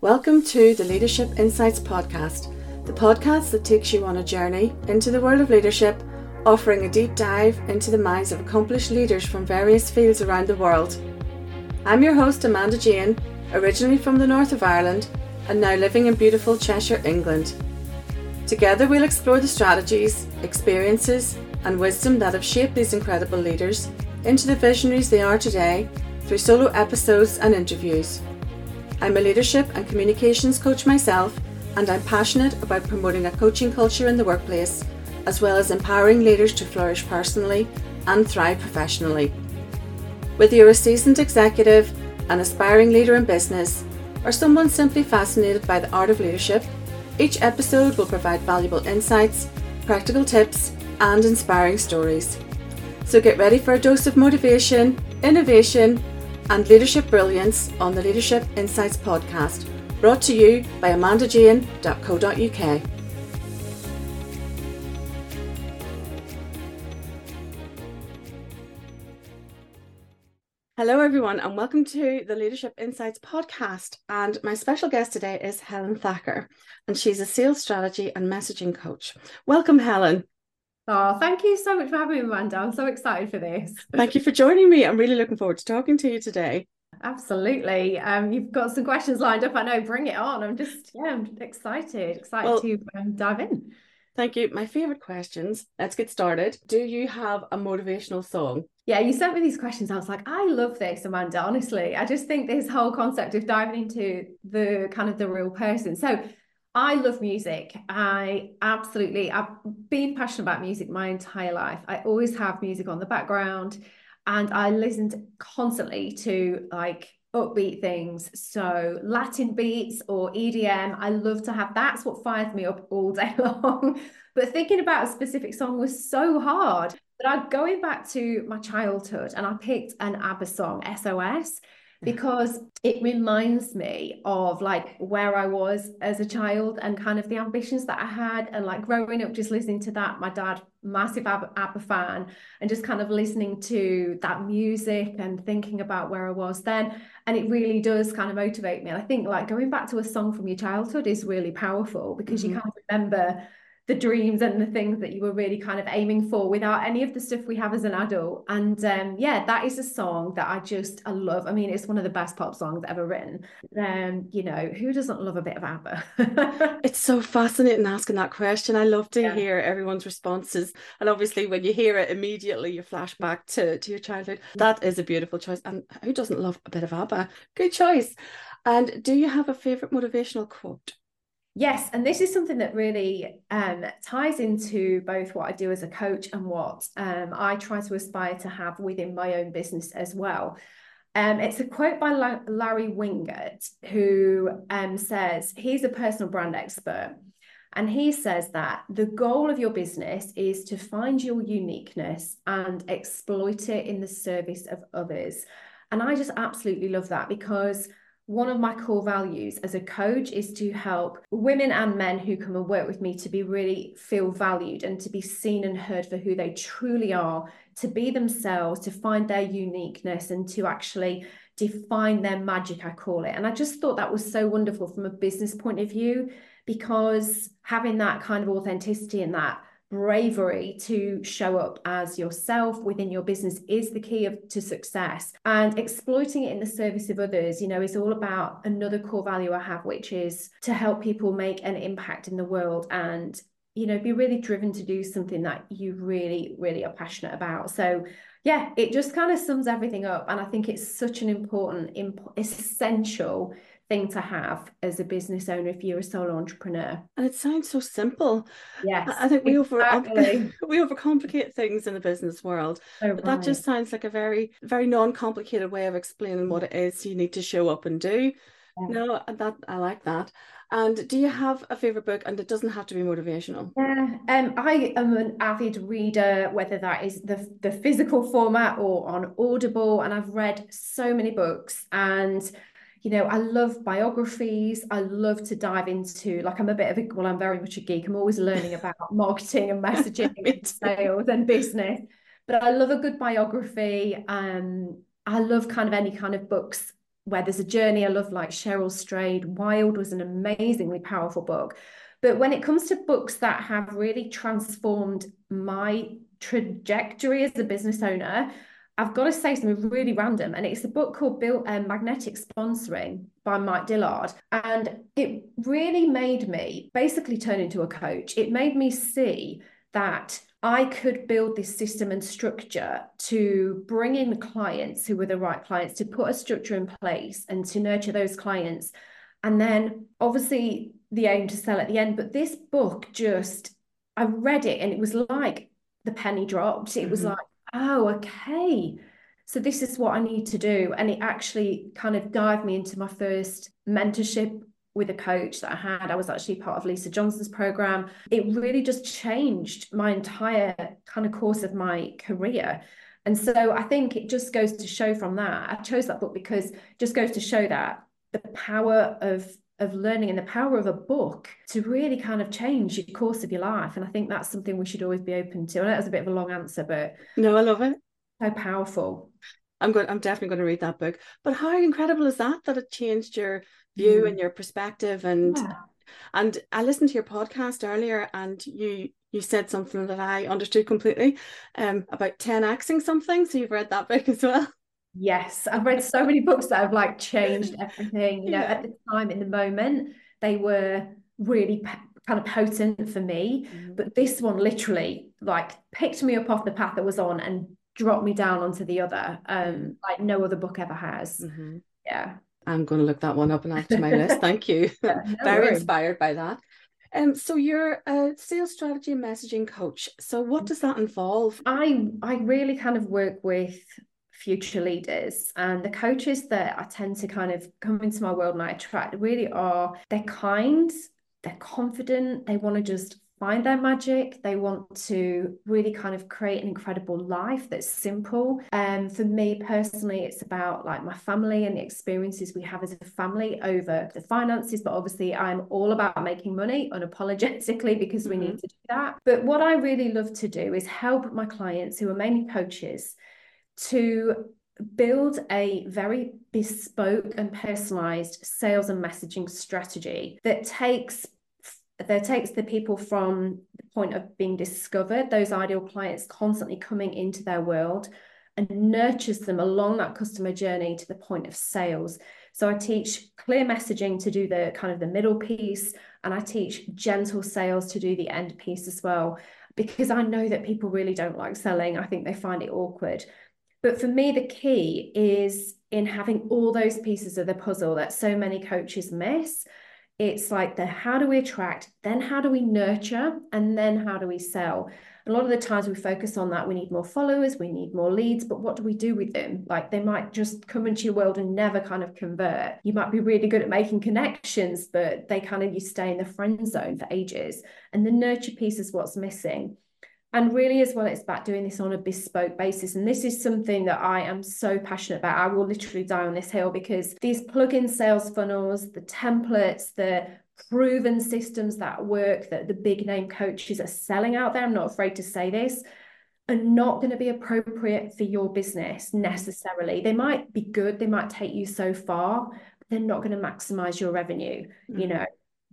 Welcome to the Leadership Insights Podcast, the podcast that takes you on a journey into the world of leadership, offering a deep dive into the minds of accomplished leaders from various fields around the world. I'm your host, Amanda Jane, originally from the north of Ireland and now living in beautiful Cheshire, England. Together, we'll explore the strategies, experiences, and wisdom that have shaped these incredible leaders into the visionaries they are today through solo episodes and interviews. I'm a leadership and communications coach myself, and I'm passionate about promoting a coaching culture in the workplace, as well as empowering leaders to flourish personally and thrive professionally. Whether you're a seasoned executive, an aspiring leader in business, or someone simply fascinated by the art of leadership, each episode will provide valuable insights, practical tips, and inspiring stories. So get ready for a dose of motivation, innovation, and leadership brilliance on the Leadership Insights podcast, brought to you by amandajane.co.uk. Hello, everyone, and welcome to the Leadership Insights podcast. And my special guest today is Helen Thacker, and she's a sales strategy and messaging coach. Welcome, Helen. Oh, thank you so much for having me, Amanda. I'm so excited for this. Thank you for joining me. I'm really looking forward to talking to you today. Absolutely. Um, you've got some questions lined up. I know. Bring it on. I'm just yeah, I'm excited. Excited well, to um, dive in. Thank you. My favorite questions. Let's get started. Do you have a motivational song? Yeah, you sent me these questions. I was like, I love this, Amanda. Honestly, I just think this whole concept of diving into the kind of the real person. So I love music. I absolutely, I've been passionate about music my entire life. I always have music on the background and I listened constantly to like upbeat things. So Latin beats or EDM, I love to have that's what fires me up all day long. but thinking about a specific song was so hard. But I'm going back to my childhood and I picked an ABBA song, SOS because it reminds me of like where I was as a child and kind of the ambitions that I had and like growing up just listening to that. My dad massive ABBA, ABBA fan and just kind of listening to that music and thinking about where I was then. And it really does kind of motivate me. And I think like going back to a song from your childhood is really powerful because mm-hmm. you kind of remember the dreams and the things that you were really kind of aiming for without any of the stuff we have as an adult. And um, yeah, that is a song that I just I love. I mean, it's one of the best pop songs ever written. Um, you know, who doesn't love a bit of ABBA? it's so fascinating asking that question. I love to yeah. hear everyone's responses. And obviously when you hear it immediately you flash back to, to your childhood. That is a beautiful choice. And who doesn't love a bit of ABBA? Good choice. And do you have a favorite motivational quote? Yes, and this is something that really um, ties into both what I do as a coach and what um, I try to aspire to have within my own business as well. Um, it's a quote by La- Larry Winget, who um, says he's a personal brand expert. And he says that the goal of your business is to find your uniqueness and exploit it in the service of others. And I just absolutely love that because one of my core values as a coach is to help women and men who come and work with me to be really feel valued and to be seen and heard for who they truly are, to be themselves, to find their uniqueness and to actually define their magic, I call it. And I just thought that was so wonderful from a business point of view because having that kind of authenticity and that bravery to show up as yourself within your business is the key of to success. And exploiting it in the service of others you know is all about another core value i have which is to help people make an impact in the world and you know be really driven to do something that you really really are passionate about. So yeah it just kind of sums everything up. And i think it's such an important imp- essential thing to have as a business owner if you're a solo entrepreneur. And it sounds so simple. Yes. I think we exactly. over we overcomplicate things in the business world. Oh, but right. that just sounds like a very, very non-complicated way of explaining what it is you need to show up and do. Yeah. No, that I like that. And do you have a favorite book? And it doesn't have to be motivational. Yeah, um, I am an avid reader, whether that is the the physical format or on Audible, and I've read so many books. And you know, I love biographies. I love to dive into, like, I'm a bit of a, well, I'm very much a geek. I'm always learning about marketing and messaging and sales and business. But I love a good biography. Um, I love kind of any kind of books where there's a journey I love, like Cheryl Strayed. Wild was an amazingly powerful book. But when it comes to books that have really transformed my trajectory as a business owner, I've got to say something really random, and it's a book called Built um, Magnetic Sponsoring by Mike Dillard. And it really made me basically turn into a coach. It made me see that I could build this system and structure to bring in clients who were the right clients, to put a structure in place and to nurture those clients. And then obviously the aim to sell at the end. But this book just, I read it and it was like the penny dropped. It mm-hmm. was like, oh, okay. So this is what I need to do. And it actually kind of dived me into my first mentorship with a coach that I had. I was actually part of Lisa Johnson's program. It really just changed my entire kind of course of my career. And so I think it just goes to show from that. I chose that book because just goes to show that the power of of learning and the power of a book to really kind of change the course of your life. And I think that's something we should always be open to. I know that was a bit of a long answer, but no, I love it. So powerful. I'm going. I'm definitely going to read that book. But how incredible is that? That it changed your view mm. and your perspective. And yeah. and I listened to your podcast earlier, and you you said something that I understood completely. Um, about 10xing something. So you've read that book as well. Yes, I've read so many books that have like changed everything. You know, at the time, in the moment, they were really kind of potent for me. Mm-hmm. But this one literally like picked me up off the path that was on and dropped me down onto the other, um, like no other book ever has. Mm-hmm. Yeah. I'm going to look that one up and add to my list. Thank you. Yeah, no Very worries. inspired by that. Um, so you're a sales strategy and messaging coach. So what does that involve? I I really kind of work with future leaders and the coaches that I tend to kind of come into my world and I attract really are they're kind, they're confident, they want to just find their magic. They want to really kind of create an incredible life that's simple. And um, for me personally, it's about like my family and the experiences we have as a family over the finances. But obviously, I'm all about making money unapologetically because we mm-hmm. need to do that. But what I really love to do is help my clients who are mainly coaches to build a very bespoke and personalized sales and messaging strategy that takes that takes the people from the point of being discovered those ideal clients constantly coming into their world and nurtures them along that customer journey to the point of sales. So i teach clear messaging to do the kind of the middle piece and i teach gentle sales to do the end piece as well because i know that people really don't like selling. I think they find it awkward but for me, the key is in having all those pieces of the puzzle that so many coaches miss. It's like the how do we attract, then how do we nurture, and then how do we sell? A lot of the times we focus on that. We need more followers, we need more leads, but what do we do with them? Like they might just come into your world and never kind of convert. You might be really good at making connections, but they kind of you stay in the friend zone for ages. And the nurture piece is what's missing and really as well it's about doing this on a bespoke basis. And this is something that i am so passionate about. I will literally die on this hill because these plug-in sales funnels the templates the proven systems that work that the big name coaches are selling out there i'm not afraid to say this are not going to be appropriate for your business necessarily. They might be good they might take you so far but they're not going to maximize your revenue mm-hmm. you know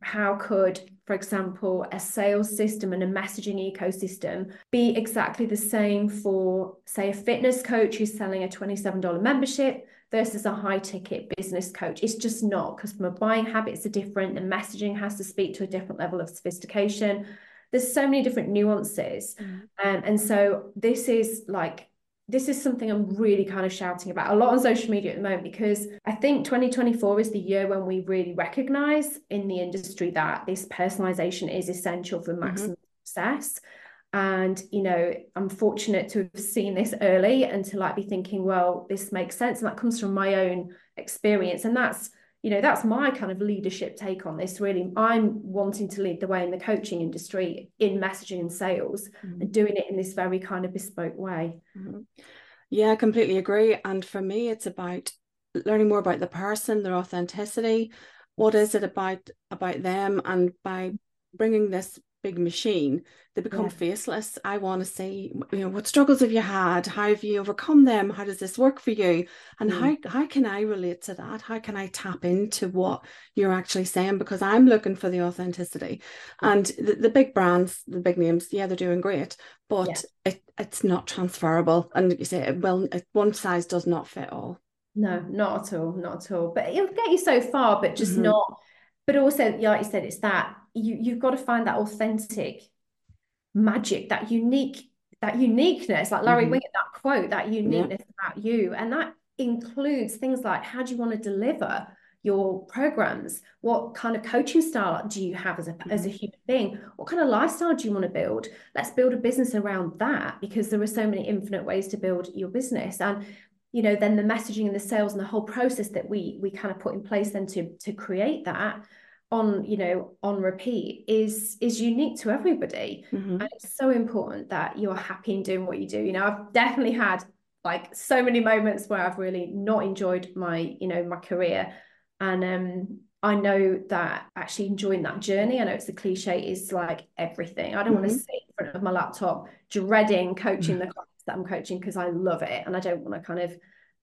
how could, for example, a sales system and a messaging ecosystem be exactly the same for, say, a fitness coach who's selling a $27 membership versus a high ticket business coach? It's just not. Customer buying habits are different. The messaging has to speak to a different level of sophistication. There's so many different nuances. Mm. Um, and so this is like this is something I'm really kind of shouting about a lot on social media at the moment because I think 2024 is the year when we really recognize in the industry that this personalization is essential for mm-hmm. maximum mm-hmm. success. And, you know, I'm fortunate to have seen this early and to like be thinking, well, this makes sense. And that comes from my own experience. And that's, you know, that's my kind of leadership take on this. Really, I'm wanting to lead the way in the coaching industry in messaging and sales mm-hmm. and doing it in this very kind of bespoke way. Mm-hmm. Yeah, I completely agree. And for me, it's about learning more about the person, their authenticity. What is it about about them? And by bringing this big machine they become yeah. faceless. I want to see you know what struggles have you had? How have you overcome them? How does this work for you? And mm. how how can i relate to that? How can i tap into what you're actually saying? Because i'm looking for the authenticity. And the, the big brands the big names yeah they're doing great but yeah. it, it's not transferable. And you say well one size does not fit all. No not at all not at all. But it'll get you so far but just mm-hmm. not but also like you said it's that you you've got to find that authentic magic, that unique, that uniqueness, like Larry mm-hmm. That quote, that uniqueness yeah. about you. And that includes things like how do you want to deliver your programs? What kind of coaching style do you have as a, mm-hmm. as a mm-hmm. human being? What kind of lifestyle do you want to build? Let's build a business around that because there are so many infinite ways to build your business. And you know, then the messaging and the sales and the whole process that we we kind of put in place then to to create that on you know on repeat is is unique to everybody. Mm-hmm. and it's so important that you're happy in doing what you do. You know i've definitely had like so many moments where i've really not enjoyed my you know my career. And um i know that actually enjoying that journey i know it's a cliche is like everything. I don't mm-hmm. want to sit in front of my laptop dreading coaching the clients that i'm coaching because i love it and i don't want to kind of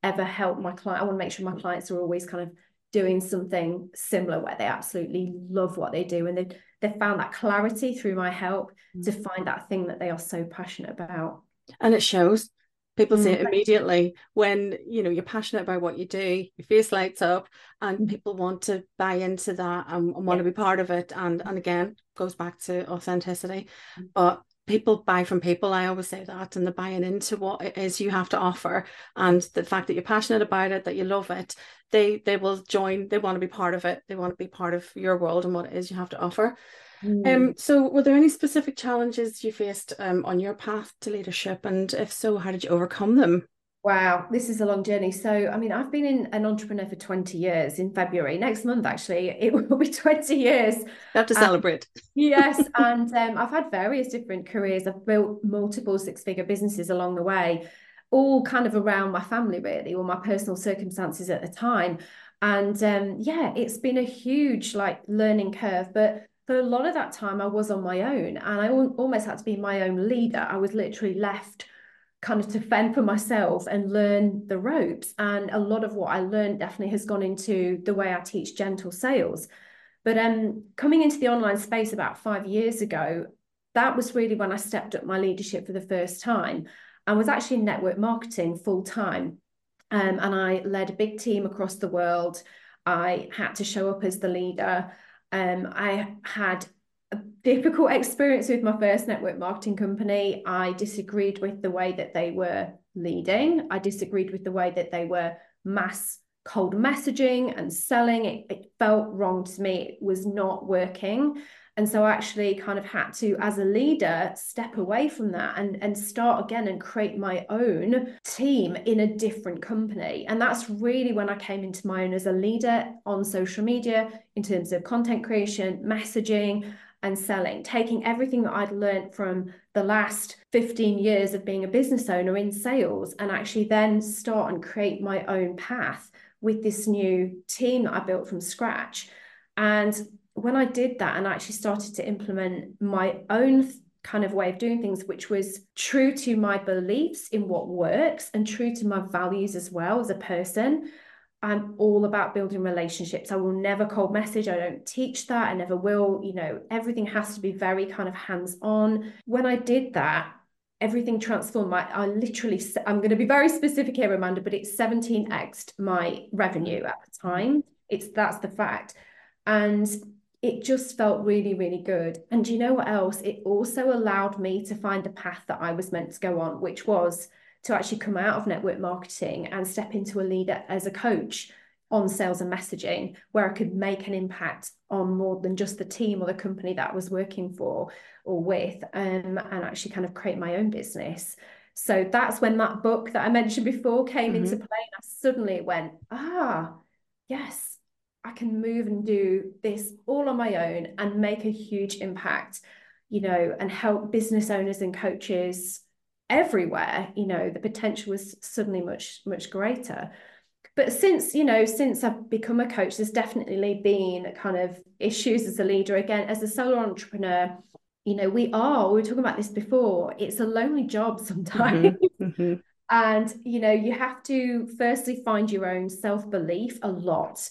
ever help my client i want to make sure my clients are always kind of doing something similar where they absolutely love what they do and they they found that clarity through my help mm. to find that thing that they are so passionate about and it shows people mm. see it immediately when you know you're passionate about what you do your face lights up and mm. people want to buy into that and, and want yeah. to be part of it and and again goes back to authenticity mm. but people buy from people i always say that and the buying into what it is you have to offer and the fact that you're passionate about it that you love it they they will join they want to be part of it they want to be part of your world and what it is you have to offer mm. um so were there any specific challenges you faced um, on your path to leadership and if so how did you overcome them Wow, this is a long journey. So, I mean, I've been in, an entrepreneur for 20 years in February. Next month, actually, it will be 20 years. You have to celebrate. yes. And um, I've had various different careers. I've built multiple six figure businesses along the way, all kind of around my family, really, or my personal circumstances at the time. And um, yeah, it's been a huge like learning curve. But for a lot of that time, I was on my own and I almost had to be my own leader. I was literally left kind of to fend for myself and learn the ropes. And a lot of what I learned definitely has gone into the way I teach gentle sales. But um, coming into the online space about five years ago, that was really when I stepped up my leadership for the first time and was actually in network marketing full time. Um, and I led a big team across the world. I had to show up as the leader. Um, I had difficult experience with my first network marketing company. I disagreed with the way that they were leading. I disagreed with the way that they were mass cold messaging and selling. It, it felt wrong to me. It was not working. And so I actually kind of had to, as a leader, step away from that and, and start again and create my own team in a different company. And that's really when I came into my own as a leader on social media in terms of content creation, messaging, and selling, taking everything that I'd learned from the last 15 years of being a business owner in sales and actually then start and create my own path with this new team that I built from scratch. And when I did that and actually started to implement my own kind of way of doing things, which was true to my beliefs in what works and true to my values as well as a person, I'm all about building relationships. I will never cold message. I don't teach that. I never will. You know, everything has to be very kind of hands on. When I did that, everything transformed. My, I literally, I'm going to be very specific here, Amanda, but it's 17x my revenue at the time. It's that's the fact. And it just felt really, really good. And you know what else? It also allowed me to find the path that I was meant to go on, which was to actually come out of network marketing and step into a leader as a coach on sales and messaging where I could make an impact on more than just the team or the company that I was working for or with um, and actually kind of create my own business. So that's when that book that I mentioned before came mm-hmm. into play and I suddenly went, ah, yes, I can move and do this all on my own and make a huge impact, you know, and help business owners and coaches everywhere you know the potential was suddenly much much greater but since you know since i've become a coach there's definitely been kind of issues as a leader again as a solo entrepreneur you know, we are, we were talking about this before, it's a lonely job sometimes. Mm-hmm. Mm-hmm. And, you know, you have to firstly find your own self belief a lot.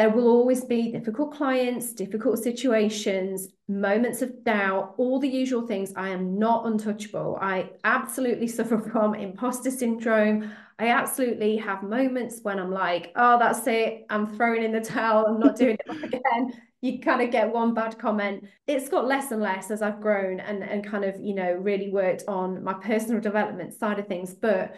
There will always be difficult clients, difficult situations, moments of doubt, all the usual things. I am not untouchable. I absolutely suffer from imposter syndrome. I absolutely have moments when I'm like, oh, that's it. I'm throwing in the towel. I'm not doing it again you kind of get one bad comment. It's got less and less as I've grown and, and kind of, you know, really worked on my personal development side of things. But,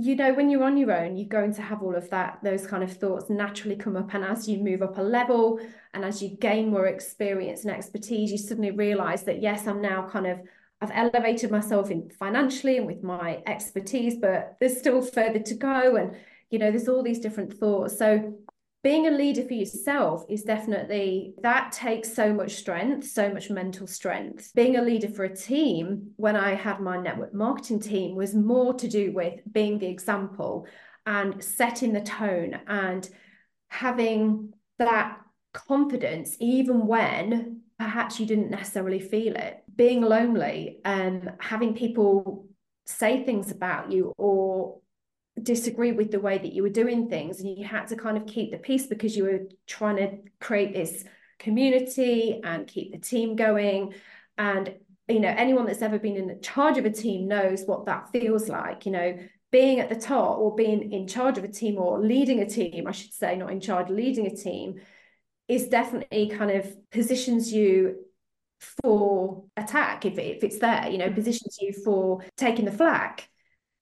you know, when you're on your own, you're going to have all of that, those kind of thoughts naturally come up. And as you move up a level and as you gain more experience and expertise, you suddenly realize that, yes, I'm now kind of I've elevated myself in financially and with my expertise, but there's still further to go. And, you know, there's all these different thoughts. So being a leader for yourself is definitely that takes so much strength, so much mental strength. Being a leader for a team, when I had my network marketing team, was more to do with being the example and setting the tone and having that confidence, even when perhaps you didn't necessarily feel it. Being lonely and having people say things about you or disagree with the way that you were doing things and you had to kind of keep the peace because you were trying to create this community and keep the team going and you know anyone that's ever been in charge of a team knows what that feels like you know being at the top or being in charge of a team or leading a team i should say not in charge leading a team is definitely kind of positions you for attack if, if it's there you know mm. positions you for taking the flak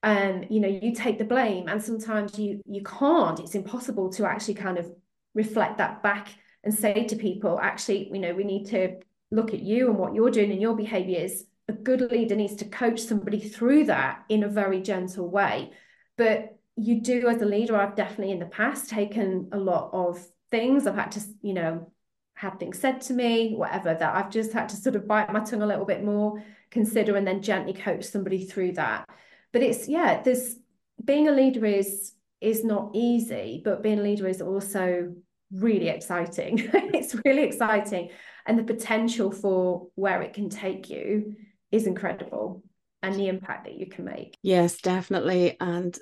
um, you know, you take the blame, and sometimes you you can't. It's impossible to actually kind of reflect that back and say to people, actually, you know, we need to look at you and what you're doing and your behaviors. A good leader needs to coach somebody through that in a very gentle way. But you do as a leader, I've definitely in the past taken a lot of things. I've had to, you know, had things said to me, whatever, that I've just had to sort of bite my tongue a little bit more, consider, and then gently coach somebody through that but it's yeah there's being a leader is is not easy but being a leader is also really exciting. It's really exciting. And the potential for where it can take you is incredible. And the impact that you can make. Yes definitely. And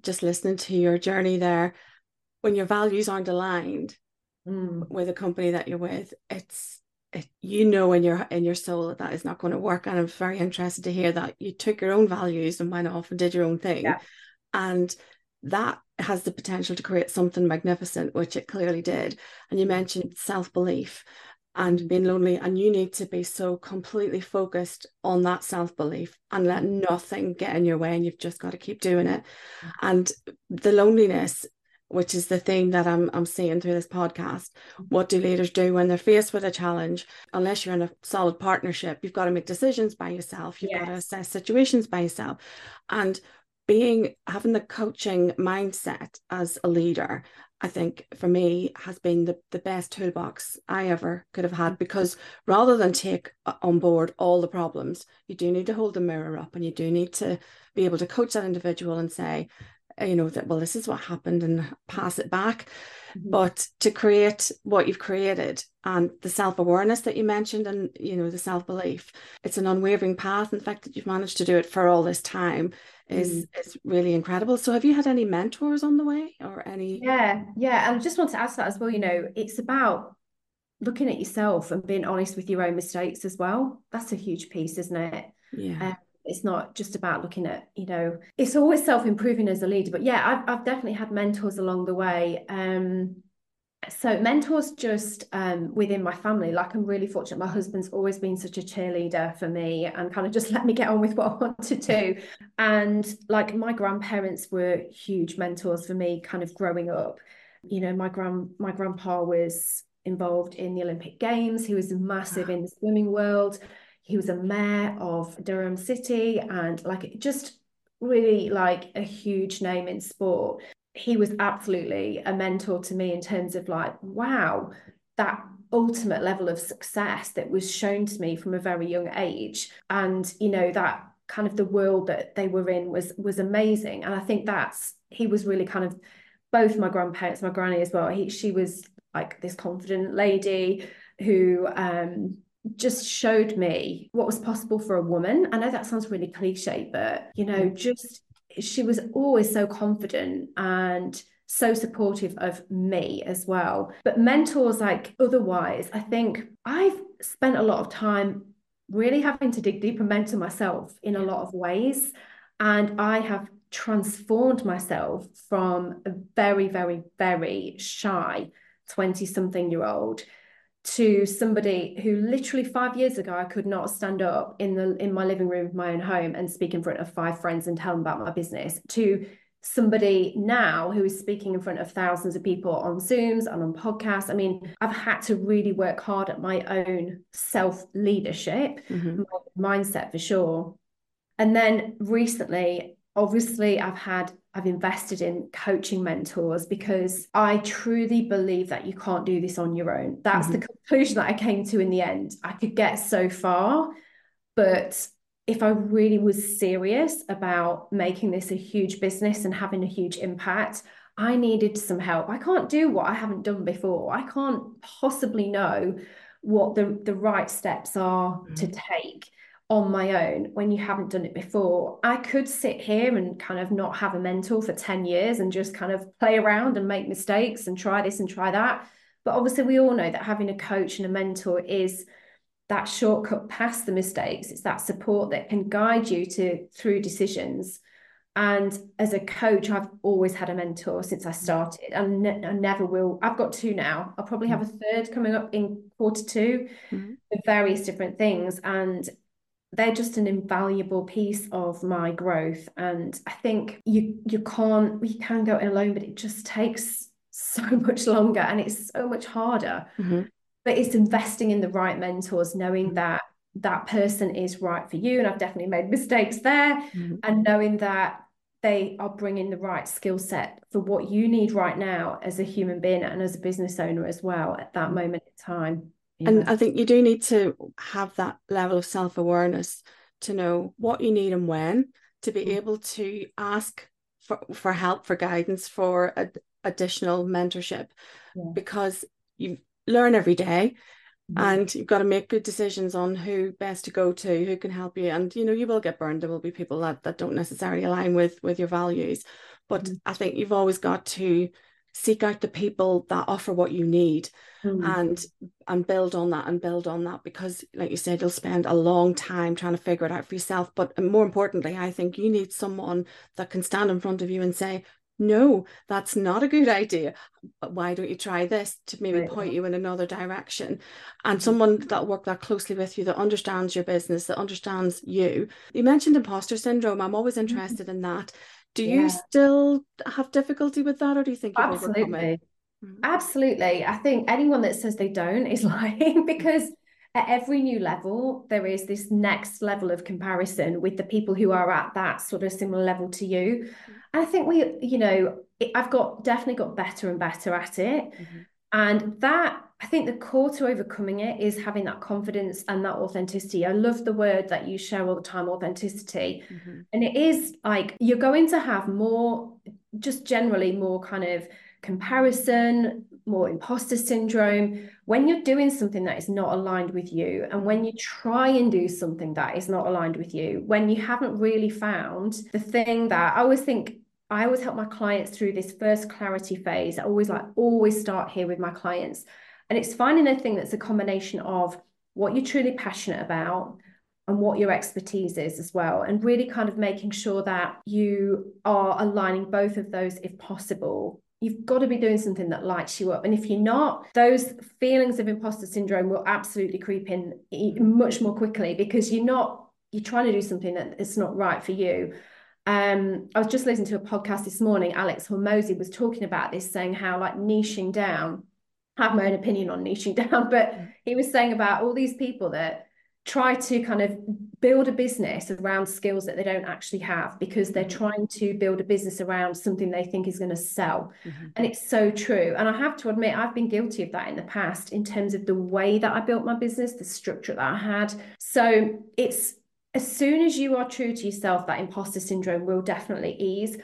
just listening to your journey there when your values aren't aligned mm. with a company that you're with it's it, you know in your in your soul that that is not going to work and i'm very interested to hear that you took your own values and went off and did your own thing yeah. and that has the potential to create something magnificent which it clearly did and you mentioned self-belief and being lonely and you need to be so completely focused on that self-belief and let nothing get in your way and you've just got to keep doing it mm. and the loneliness which is the theme that I'm I'm seeing through this podcast. What do leaders do when they're faced with a challenge? Unless you're in a solid partnership, you've got to make decisions by yourself. You've yes. got to assess situations by yourself. And being having the coaching mindset as a leader, I think for me has been the, the best toolbox I ever could have had because rather than take on board all the problems, you do need to hold the mirror up and you do need to be able to coach that individual and say, uh, you know that well this is what happened and pass it back. Mm-hmm. but to create what you've created and the self-awareness that you mentioned and you know the self-belief it's an unwavering path. In fact that you've managed to do it for all this time is mm. is really incredible. So have you had any mentors on the way or any yeah yeah. And I just want to ask that as well you know it's about looking at yourself and being honest with your own mistakes as well. That's a huge piece isn't it? Yeah. Um, it's not just about looking at you know it's always self-improving as a leader but yeah I've, I've definitely had mentors along the way um so mentors just um, within my family like i'm really fortunate my husband's always been such a cheerleader for me and kind of just let me get on with what i want to do and like my grandparents were huge mentors for me kind of growing up. You know my grand my grandpa was involved in the olympic games he was massive in the swimming world he was a mayor of Durham City and like just really like a huge name in sport. He was absolutely a mentor to me in terms of like, wow, that ultimate level of success that was shown to me from a very young age. And, you know, that kind of the world that they were in was was amazing. And I think that's he was really kind of both my grandparents, my granny as well. He she was like this confident lady who um just showed me what was possible for a woman. I know that sounds really cliche, but you know, mm. just she was always so confident and so supportive of me as well. But mentors, like otherwise, I think I've spent a lot of time really having to dig deep and mentor myself in a lot of ways. And I have transformed myself from a very, very, very shy 20 something year old to somebody who literally five years ago I could not stand up in the in my living room of my own home and speak in front of five friends and tell them about my business to somebody now who is speaking in front of thousands of people on Zooms and on podcasts. I mean, I've had to really work hard at my own self leadership, mm-hmm. mindset for sure. And then recently, obviously, I've had I've invested in coaching mentors because I truly believe that you can't do this on your own. That's mm-hmm. the conclusion that I came to in the end. I could get so far, but if I really was serious about making this a huge business and having a huge impact, I needed some help. I can't do what I haven't done before. I can't possibly know what the, the right steps are mm-hmm. to take on my own when you haven't done it before. I could sit here and kind of not have a mentor for 10 years and just kind of play around and make mistakes and try this and try that. But obviously, we all know that having a coach and a mentor is that shortcut past the mistakes. It's that support that can guide you to through decisions. And as a coach, I've always had a mentor since I started, and ne- I never will. I've got two now. I'll probably have a third coming up in quarter 2 mm-hmm. various different things. And they're just an invaluable piece of my growth and i think you you can't you can go it alone but it just takes so much longer and it's so much harder mm-hmm. but it's investing in the right mentors knowing mm-hmm. that that person is right for you and i've definitely made mistakes there mm-hmm. and knowing that they are bringing the right skill set for what you need right now as a human being and as a business owner as well at that mm-hmm. moment in time yeah. And I think you do need to have that level of self awareness to know what you need and when to be mm-hmm. able to ask for, for help, for guidance, for ad- additional mentorship, yeah. because you learn every day mm-hmm. and you've got to make good decisions on who best to go to who can help you and you know you will get burned there will be people that, that don't necessarily align with with your values but mm-hmm. i think you've always got to seek out the people that offer what you need mm. and and build on that and build on that because like you said you'll spend a long time trying to figure it out for yourself but more importantly i think you need someone that can stand in front of you and say no that's not a good idea but why don't you try this to maybe right. point you in another direction and mm. someone that work that closely with you that understands your business that understands you you mentioned imposter syndrome i'm always mm-hmm. interested mm-hmm. in that do you still have difficulty with that, or do you think absolutely, mm-hmm. absolutely? I think anyone that says they don't is lying because at every new level there is this next level of comparison with the people who are at that sort of similar level to you. And I think we, you know, I've got definitely got better and better at it, mm-hmm. And that I think the core to overcoming it is having that confidence and that authenticity. I love the word that you share all the time, authenticity. Mm-hmm. And it is like you're going to have more, just generally more kind of comparison, more imposter syndrome when you're doing something that is not aligned with you. And when you try and do something that is not aligned with you, when you haven't really found the thing that I always think I always help my clients through this first clarity phase. I always like always start here with my clients and it's finding a thing that's a combination of what you're truly passionate about and what your expertise is as well. And really kind of making sure that you are aligning both of those if possible. You've got to be doing something that lights you up. And if you're not, those feelings of imposter syndrome will absolutely creep in much more quickly because you're not, you're trying to do something that is not right for you. Um, I was just listening to a podcast this morning. Alex Hormozi was talking about this, saying how like niching down have my own opinion on niching down, but mm. he was saying about all these people that try to kind of build a business around skills that they don't actually have because they're mm-hmm. trying to build a business around something they think is going to sell. Mm-hmm. And it's so true. And I have to admit, I've been guilty of that in the past in terms of the way that I built my business, the structure that I had. So it's as soon as you are true to yourself, that imposter syndrome will definitely ease,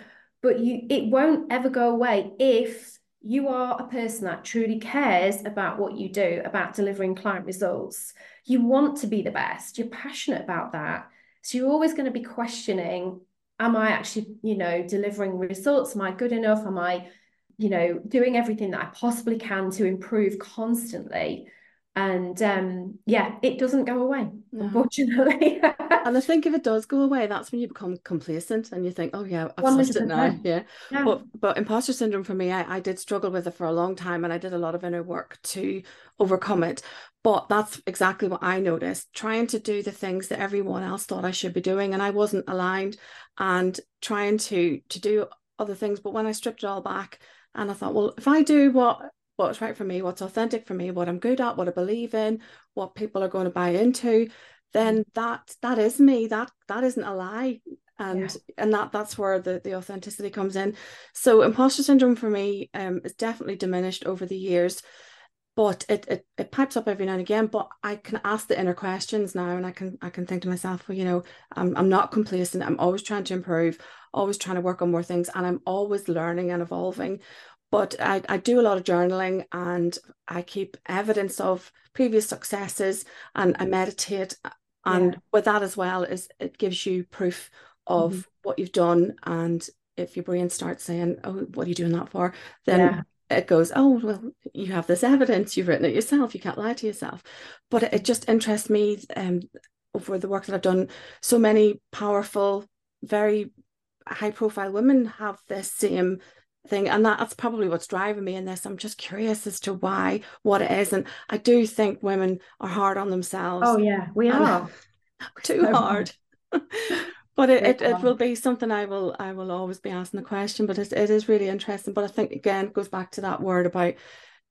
but you it won't ever go away if you are a person that truly cares about what you do, about delivering client results, you want to be the best, you're passionate about that. So you're always going to be questioning, am I actually, you know, delivering results? Am I good enough? Am I, you know, doing everything that I possibly can to improve constantly? And um, yeah it doesn't go away no. unfortunately. And i think if it does go away that's when you become complacent and you think oh yeah i've lost it now. yeah. yeah, But, but imposter syndrome for me I, I did struggle with it for a long time and i did a lot of inner work to overcome it. But that's exactly what i noticed trying to do the things that everyone else thought i should be doing and i wasn't aligned and trying to to do other things. But when i stripped it all back and i thought well if i do what what's right for me, what's authentic for me, what I'm good at, what I believe in, what people are going to buy into, then mm. that that is me. That that isn't a lie. And yeah. and that that's where the, the authenticity comes in. So imposter syndrome for me um is definitely diminished over the years. But it, it it pipes up every now and again. But I can ask the inner questions now and I can I can think to myself, well, you know, I'm I'm not complacent. I'm always trying to improve, always trying to work on more things, and I'm always learning and evolving but I, I do a lot of journaling and I keep evidence of previous successes and I meditate and yeah. with that as well is it gives you proof of mm-hmm. what you've done and if your brain starts saying oh what are you doing that for then yeah. it goes oh well you have this evidence you've written it yourself you can't lie to yourself but it, it just interests me um over the work that I've done so many powerful very high profile women have this same thing and that's probably what's driving me in this. I'm just curious as to why what it is and i do think women are hard on themselves oh yeah we are. Too hard. but it, it, it will be something i will i will always be asking the question but it, it is really interesting. But i think again it goes back to that word about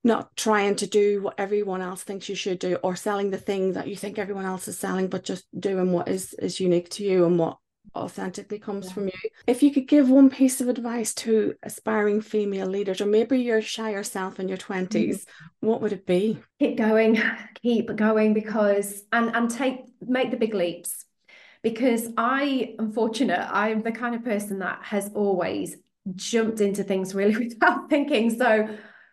not trying to do what everyone else thinks you should do or selling the thing that you think everyone else is selling but just doing what is is unique to you and what authentically comes yeah. from you. If you could give one piece of advice to aspiring female leaders, or maybe you're shy yourself in your 20s, mm-hmm. what would it be? Keep going, keep going because and and take make the big leaps. Because I am fortunate, I'm the kind of person that has always jumped into things really without thinking. So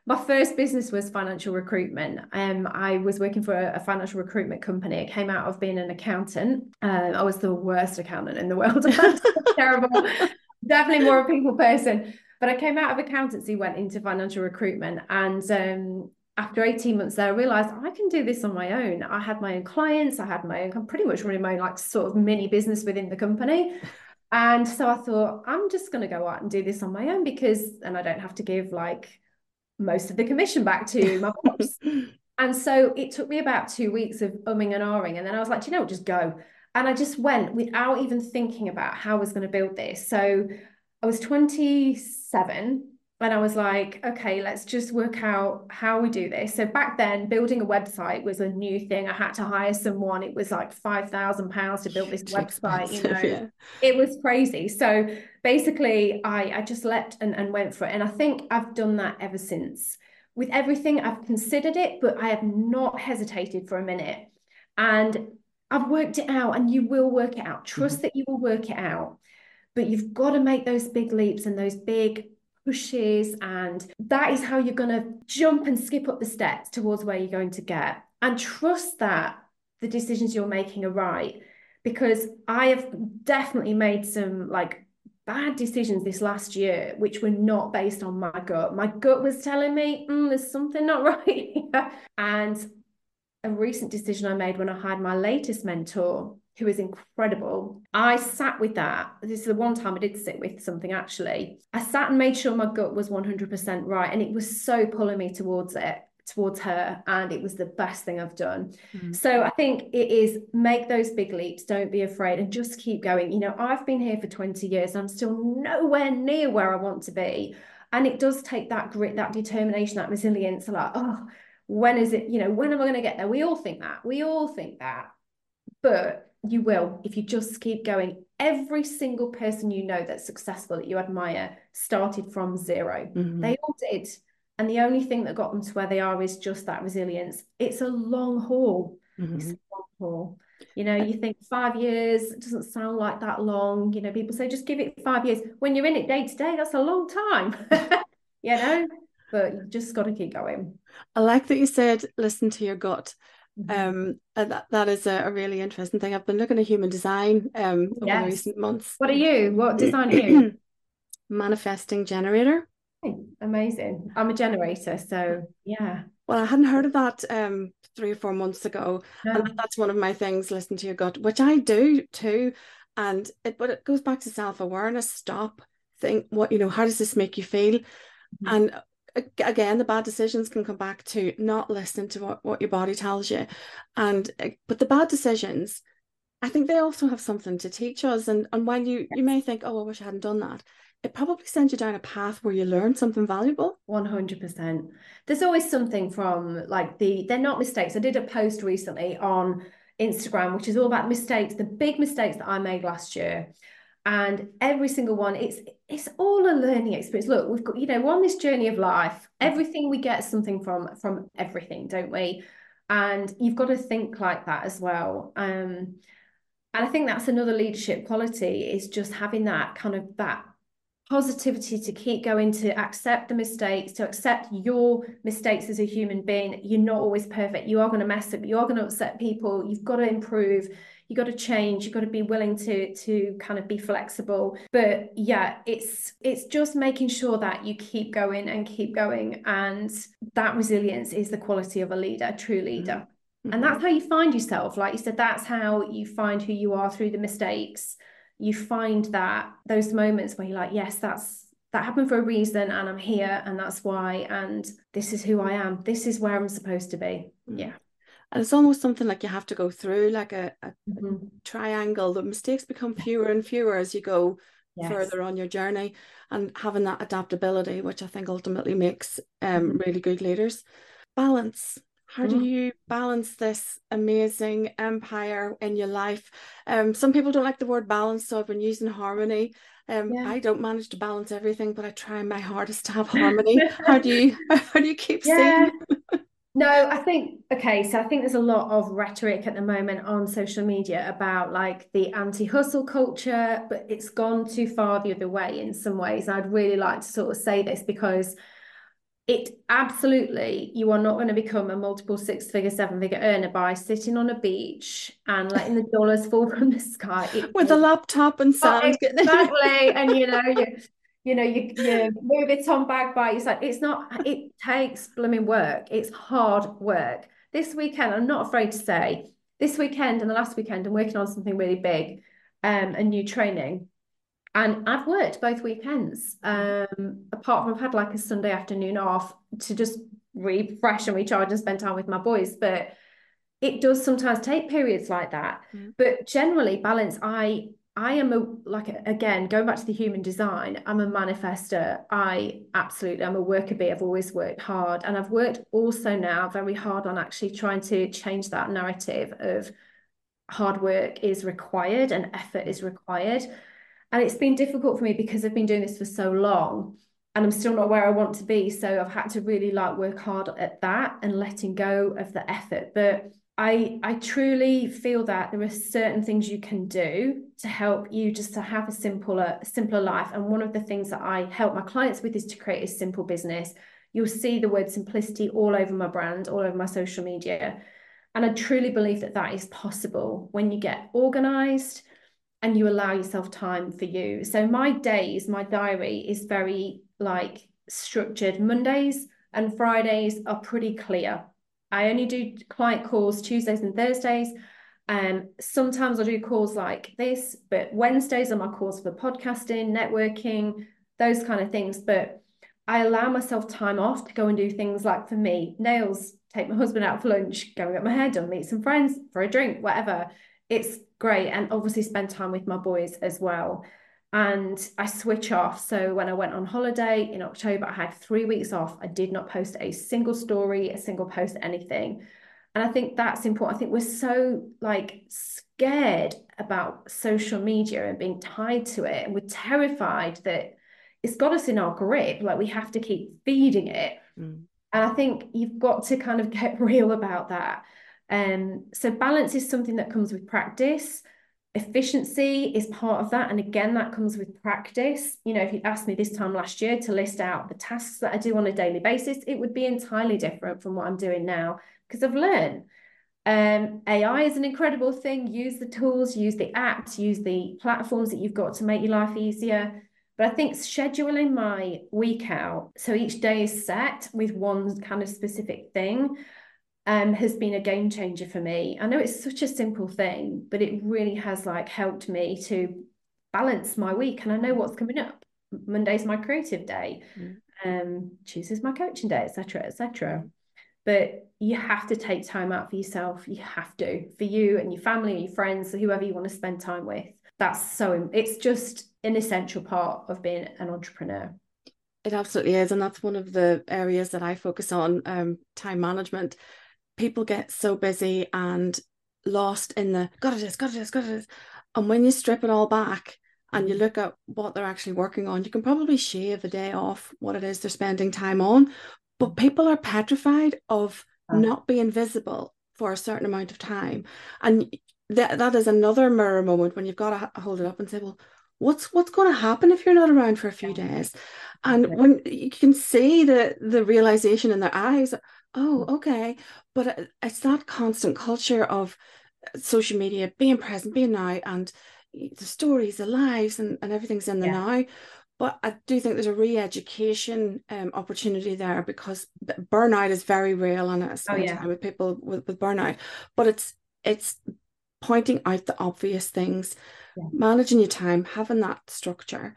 my first business was financial recruitment. Um, I was working for a, a, financial recruitment company. I came out of being an accountant. Uh, I was the worst accountant in the world. terrible. Definitely more a people person. But I came out of accountancy, went into financial recruitment, and um, after 18 months there, I realized I can do this on my own. I had my own clients, I had my own, I'm pretty much running my own like sort of mini business within the company. And so I thought, I'm just going to go out and do this on my own because, and I don't have to give like most of the commission back to my boss. and so it took me about two weeks of umming and ahhing. And then I was like, you know, just go. And I just went without even thinking about how I was going to build this. So I was 27 and I was like, okay, let's just work out how we do this. So back then, building a website was a new thing. I had to hire someone. It was like five thousand pounds to build this website. You know, yeah. it was crazy. So basically, I I just leapt and, and went for it, and I think I've done that ever since. With everything, I've considered it, but I have not hesitated for a minute, and I've worked it out. And you will work it out. Trust mm-hmm. that you will work it out. But you've got to make those big leaps and those big pushes and that is how you're going to jump and skip up the steps towards where you're going to get. And trust that the decisions you're making are right because i have definitely made some like bad decisions this last year which were not based on my gut. My gut was telling me mm, there's something not right and a recent decision i made when i hired my latest mentor who is incredible. I sat with that. This is the one time I did sit with something actually. I sat and made sure my gut was 100% right. And it was so pulling me towards it, towards her. And it was the best thing I've done. Mm-hmm. So I think it is make those big leaps. Don't be afraid and just keep going. You know, I've been here for 20 years and I'm still nowhere near where I want to be. And it does take that grit, that determination, that resilience. Like, oh, when is it, you know, when am I going to get there? We all think that. We all think that. But you will if you just keep going. Every single person you know that's successful that you admire started from 0 mm-hmm. They all did. And the only thing that got them to where they are is just that resilience. It's a long haul. Mm-hmm. It's a long haul. You know, you think five years doesn't sound like that long. You know, people say just give it five years. When you're in it day to day, that's a long time. you know, but you've just got to keep going. I like that you said listen to your gut. Mm-hmm. Um, that that is a, a, really interesting thing. I've been looking at human design um over yes. the recent months. What are you? What design are you? Manifesting generator. Amazing. I'm a generator, so yeah. Well, I hadn't heard of that um three or four months ago, no. and that's one of my things. Listen to your gut, which I do too, and it but it goes back to self awareness. Stop, think what you know. How does this make you feel? Mm-hmm. And again the bad decisions can come back to not listening to what, what your body tells you. And uh, but the bad decisions i think they also have something to teach us. And and when you you may think oh i wish i hadn't done that it probably sends you down a path where you learn something valuable. 100% there's always something from like the they're not mistakes. I did a post recently on instagram which is all about mistakes the big mistakes that i made last year and every single one it's it's all a learning experience. Look we've got you know we're on this journey of life. Everything we get something from from everything don't we? And you've got to think like that as well. Um and i think that's another leadership quality is just having that kind of that positivity to keep going to accept the mistakes to accept your mistakes as a human being. You're not always perfect. You are going to mess up. You are going to upset people. You've got to improve you got to change You've got to be willing to to kind of be flexible. But yeah it's it's just making sure that you keep going and keep going and that resilience is the quality of a leader a true leader. Mm-hmm. and that's how you find yourself. Like you said that's how you find who you are through the mistakes. You find that those moments where you're like yes that's that happened for a reason and I'm here and that's why and this is who I am. This is where I'm supposed to be. Mm. yeah and it's almost something like you have to go through like a, a, mm-hmm. triangle the mistakes become fewer and fewer as you go yes. further on your journey and having that adaptability which i think ultimately makes um, mm-hmm. really good leaders balance how do mm-hmm. you balance this amazing empire in your life um, some people don't like the word balance so i've been using harmony um, yeah. I don't manage to balance everything, but I try my hardest to have harmony. how do you how do you keep yeah. saying? No, I think okay, so I think there's a lot of rhetoric at the moment on social media about like the anti-hustle culture, but it's gone too far the other way in some ways. I'd really like to sort of say this because it absolutely you are not going to become a multiple six figure seven figure earner by sitting on a beach and letting the dollars fall from the sky it, with a laptop and sound exactly and you know you you know, you, you move it on back by it's like it's not it takes blooming work. It's hard work. This weekend, I'm not afraid to say, this weekend and the last weekend, I'm working on something really big, um, a new training. And I've worked both weekends. Um, apart from I've had like a Sunday afternoon off to just refresh and recharge and spend time with my boys. But it does sometimes take periods like that. Mm. But generally, balance, I I am a like again going back to the human design. I'm a manifester. I absolutely I'm a worker bee. I've always worked hard, and I've worked also now very hard on actually trying to change that narrative of hard work is required and effort is required. And it's been difficult for me because I've been doing this for so long, and I'm still not where I want to be. So I've had to really like work hard at that and letting go of the effort, but I I truly feel that there are certain things you can do to help you just to have a simpler simpler life. And one of the things that I help my clients with is to create a simple business. You'll see the word simplicity all over my brand, all over my social media. And I truly believe that that is possible when you get organized and you allow yourself time for you. So my days, my diary is very like structured. Mondays and Fridays are pretty clear I only do client calls Tuesdays and Thursdays. Um, sometimes I do calls like this, but Wednesdays are my calls for podcasting, networking, those kind of things. But I allow myself time off to go and do things like for me, nails, take my husband out for lunch, go and get my hair done, meet some friends for a drink, whatever. It's great. And obviously spend time with my boys as well and I switch off. So when I went on holiday in October, I had three weeks off. I did not post a single story, a single post, anything. And I think that's important. I think we're so like scared about social media and being tied to it. And we're terrified that it's got us in our grip. Like we have to keep feeding it. Mm. And I think you've got to kind of get real about that. Um, so balance is something that comes with practice efficiency is part of that and again that comes with practice. You know if you asked me this time last year to list out the tasks that i do on a daily basis it would be entirely different from what i'm doing now because i've learned. Um, ai is an incredible thing. Use the tools use the apps use the platforms that you've got to make your life easier. But i think scheduling my week out so each day is set with one kind of specific thing um, has been a game changer for me. I know it's such a simple thing, but it really has like helped me to balance my week. And I know what's coming up. Monday's my creative day, mm. um, Tuesday's my coaching day, etc., etc. But you have to take time out for yourself. You have to for you and your family and your friends, whoever you want to spend time with. That's so. It's just an essential part of being an entrepreneur. It absolutely is, and that's one of the areas that I focus on: um, time management people get so busy and lost in the got it is, got it is, got it is. And when you strip it all back and you mm-hmm. look at what they're actually working on, you can probably shave a day off what it is they're spending time on. But mm-hmm. people are petrified of not being visible for a certain amount of time. And that that is another mirror moment when you've got to hold it up and say, well, what's what's going to happen if you're not around for a few days and when you can see the the realization in their eyes oh okay but it's that constant culture of social media being present being now and the stories the lives and, and everything's in the yeah. now but I do think there's a re-education um, opportunity there because burnout is very real and I spend oh, yeah. time with people with, with burnout but it's it's pointing out the obvious things yeah. managing your time having that structure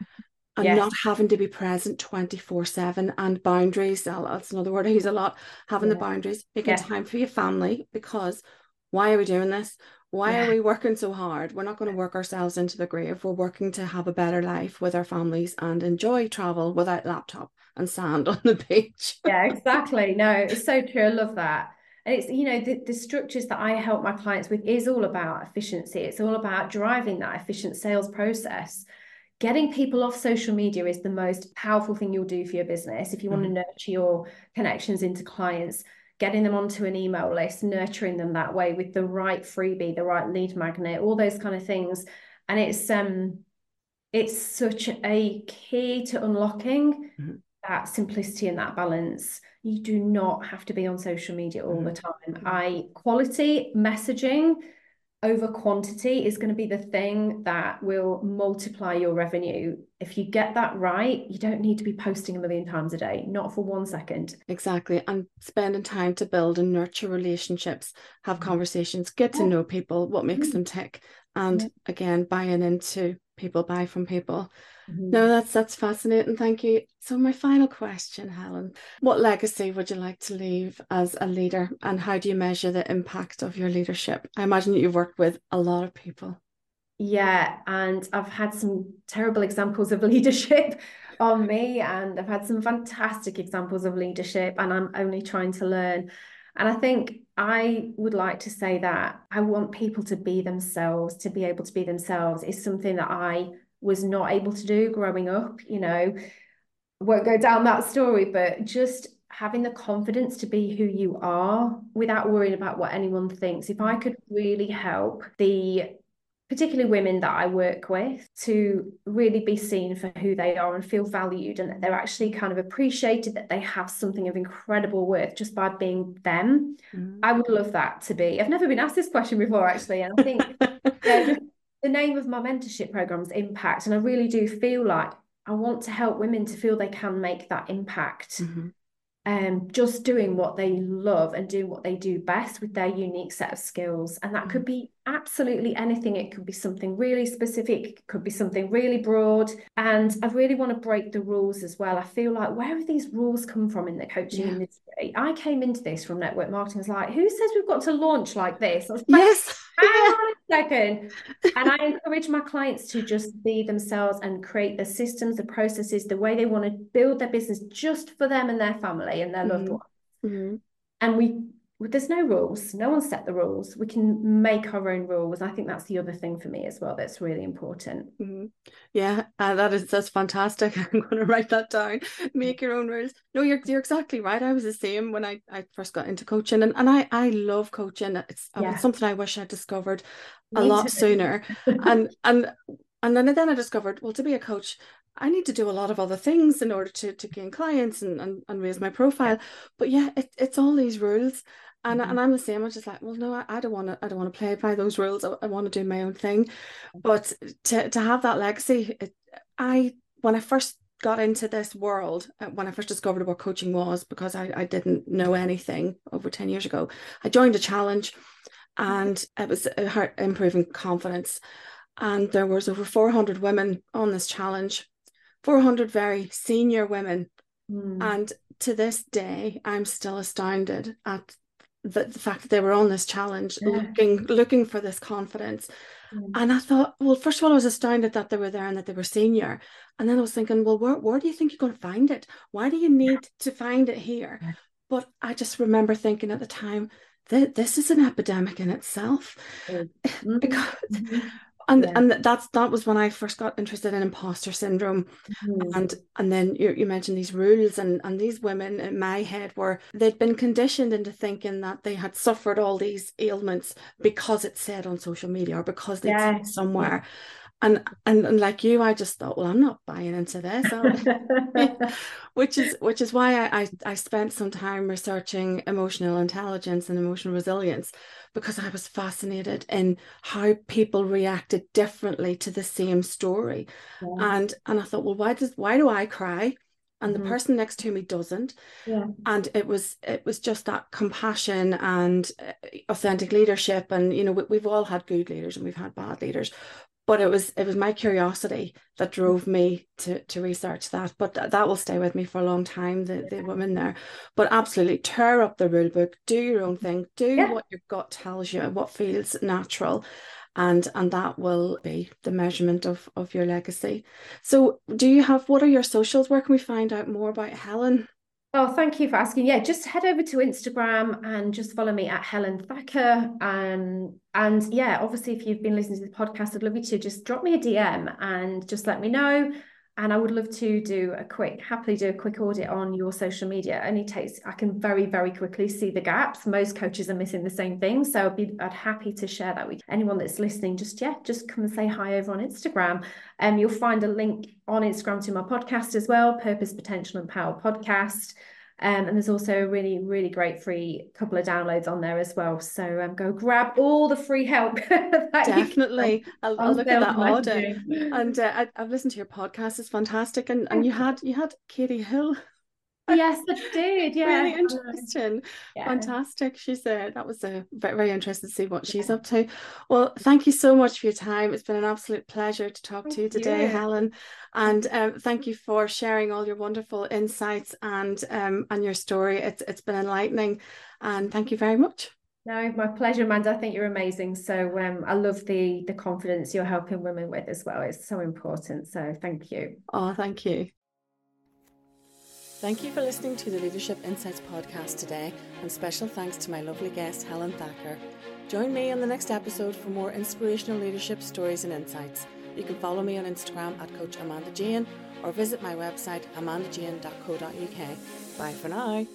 and yes. not having to be present 24 7 and boundaries oh, that's another word i use a lot having yeah. the boundaries making yeah. time for your family because why are we doing this? Why yeah. are we working so hard? We're not going to work ourselves into the grave. We're working to have a better life with our families and enjoy travel without laptop and sand on the beach. Yeah exactly. No it's so true. I love that. And it's you know the, the structures that i help my clients with is all about efficiency. It's all about driving that efficient sales process getting people off social media is the most powerful thing you'll do for your business if you want to mm-hmm. nurture your connections into clients getting them onto an email list nurturing them that way with the right freebie the right lead magnet all those kind of things and it's um it's such a key to unlocking mm-hmm. that simplicity and that balance you do not have to be on social media all mm-hmm. the time mm-hmm. i quality messaging over quantity is going to be the thing that will multiply your revenue. If you get that right, you don't need to be posting a million times a day, not for one second. Exactly. And spending time to build and nurture relationships, have mm-hmm. conversations, get to know people, what makes mm-hmm. them tick. And again, buying into people, buy from people. Mm-hmm. No, that's that's fascinating. Thank you. So my final question, Helen, what legacy would you like to leave as a leader and how do you measure the impact of your leadership? I imagine that you've worked with a lot of people. Yeah, and I've had some terrible examples of leadership on me and I've had some fantastic examples of leadership and I'm only trying to learn. And I think I would like to say that I want people to be themselves, to be able to be themselves is something that I was not able to do growing up, you know. Won't go down that story, but just having the confidence to be who you are without worrying about what anyone thinks. If I could really help the particularly women that I work with, to really be seen for who they are and feel valued and that they're actually kind of appreciated, that they have something of incredible worth just by being them. Mm. I would love that to be. I've never been asked this question before, actually. And I think the, the name of my mentorship program is Impact. And I really do feel like I want to help women to feel they can make that impact. Mm-hmm um, just doing what they love and doing what they do best with their unique set of skills. And that could mm. be absolutely anything. It could be something really specific, it could be something really broad. And I really want to break the rules as well. I feel like where have these rules come from in the coaching yeah. industry? I came into this from network marketing. I was like, who says we've got to launch like this? Yes. Hang on a second. and I encourage my clients to just be themselves and create the systems, the processes, the way they want to build their business just for them and their family and their mm-hmm. loved ones. Mm-hmm. And we there's no rules. No one set the rules. We can make our own rules. I think that's the other thing for me as well. That's really important. Mm-hmm. Yeah, uh, that is that's fantastic. I'm going to write that down. Make your own rules. No, you're you're exactly right. I was the same when I, I first got into coaching, and, and I I love coaching. It's, yeah. it's something I wish I'd discovered a me lot too. sooner. and and and then then I discovered well to be a coach I need to do a lot of other things in order to to gain clients and and, and raise my profile. But yeah, it, it's all these rules. And, mm-hmm. and I'm the same. I'm just like, well, no, I, I don't want to. I don't want to play by those rules. I, I want to do my own thing. But to to have that legacy, it, I when I first got into this world, uh, when I first discovered what coaching was, because I, I didn't know anything over ten years ago, I joined a challenge, and it was improving confidence. And there was over 400 women on this challenge 400 very senior women. Mm. And to this day, I'm still astounded at the, the fact that they were on this challenge yeah. looking looking for this confidence. Mm. And I thought, well, first of all, I was astounded that they were there and that they were senior. And then I was thinking, well, where, where do you think you're going to find it? Why do you need to find it here? Yeah. But I just remember thinking at the time, that this is an epidemic in itself. Mm-hmm. because mm-hmm and yeah. and that's that was when I first got interested in imposter syndrome, mm-hmm. and and then you, you mentioned these rules and and these women in my head were they'd been conditioned into thinking that they had suffered all these ailments because it said on social media or because they yeah. somewhere, and, and and like you i just thought well i'm not buying into this which is which is why I, I i spent some time researching emotional intelligence and emotional resilience because i was fascinated in how people reacted differently to the same story yeah. and and i thought well why does why do i cry and the mm-hmm. person next to me doesn't yeah. and it was it was just that compassion and uh, authentic leadership and you know we, we've all had good leaders and we've had bad leaders but it was it was my curiosity that drove me to to research that. But th- that will stay with me for a long time the, the women there. But absolutely tear up the rule book do your own thing do yeah. what your gut tells you what feels natural and and that will be the measurement of of your legacy. So do you have what are your socials? Where can we find out more about helen Oh, thank you for asking. Yeah, just head over to Instagram and just follow me at Helen Thacker. Um, and yeah, obviously, if you've been listening to the podcast, I'd love you to just drop me a DM and just let me know and I would love to do a quick, happily do a quick audit on your social media. It only takes, I can very, very quickly see the gaps. Most coaches are missing the same thing. So I'd be I'd happy to share that with anyone that's listening. Just yeah, just come and say hi over on Instagram. Um, you'll find a link on Instagram to my podcast as well, Purpose, Potential and Power Podcast. Um, and there's also a really, really great free couple of downloads on there as well. So um, go grab all the free help. Definitely. I'll, I'll look at that order. And uh, I, have listened to your podcast. It's fantastic. And and you had you had Katie Hill yes, I did. Yeah, really interesting. Yeah. Fantastic. She's uh, that was a uh, very, very interesting to see what she's up to. Well, thank you so much for your time. It's been an absolute pleasure to talk thank to you today, you. Helen. And um, thank you for sharing all your wonderful insights and um, and your story. It's it's been enlightening, and thank you very much. No, my pleasure, Amanda. I think you're amazing. So um, I love the the confidence you're helping women with as well. It's so important. So thank you. Oh, thank you. Thank you for listening to the Leadership Insights podcast today, and special thanks to my lovely guest, Helen Thacker. Join me on the next episode for more inspirational leadership stories and insights. You can follow me on Instagram at Coach Amanda Jane or visit my website amandajane.co.uk. Bye for now.